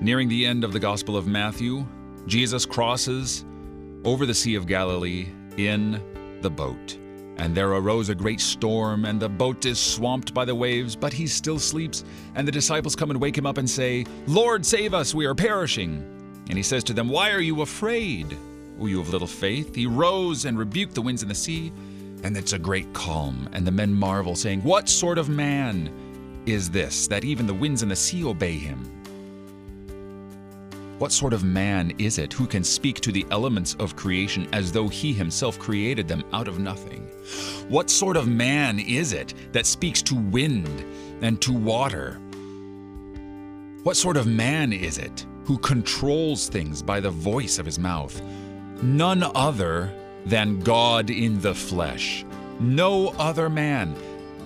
Nearing the end of the Gospel of Matthew, Jesus crosses over the Sea of Galilee in the boat. And there arose a great storm, and the boat is swamped by the waves, but he still sleeps. And the disciples come and wake him up and say, Lord, save us, we are perishing. And he says to them, Why are you afraid, O you of little faith? He rose and rebuked the winds and the sea, and it's a great calm. And the men marvel, saying, What sort of man is this, that even the winds and the sea obey him? What sort of man is it who can speak to the elements of creation as though he himself created them out of nothing? What sort of man is it that speaks to wind and to water? What sort of man is it who controls things by the voice of his mouth? None other than God in the flesh. No other man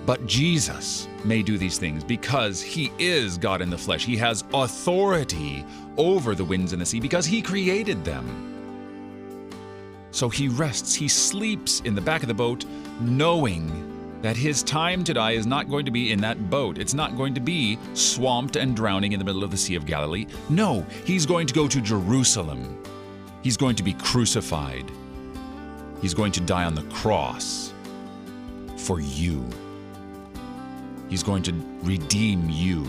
but Jesus may do these things because he is God in the flesh. He has authority over the winds and the sea because he created them. So he rests, he sleeps in the back of the boat, knowing that his time to die is not going to be in that boat. It's not going to be swamped and drowning in the middle of the Sea of Galilee. No, he's going to go to Jerusalem. He's going to be crucified. He's going to die on the cross for you. He's going to redeem you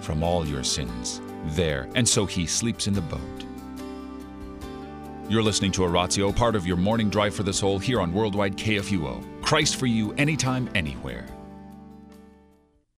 from all your sins there. And so he sleeps in the boat. You're listening to Oratio, part of your morning drive for the soul here on Worldwide KFUO. Christ for you, anytime, anywhere.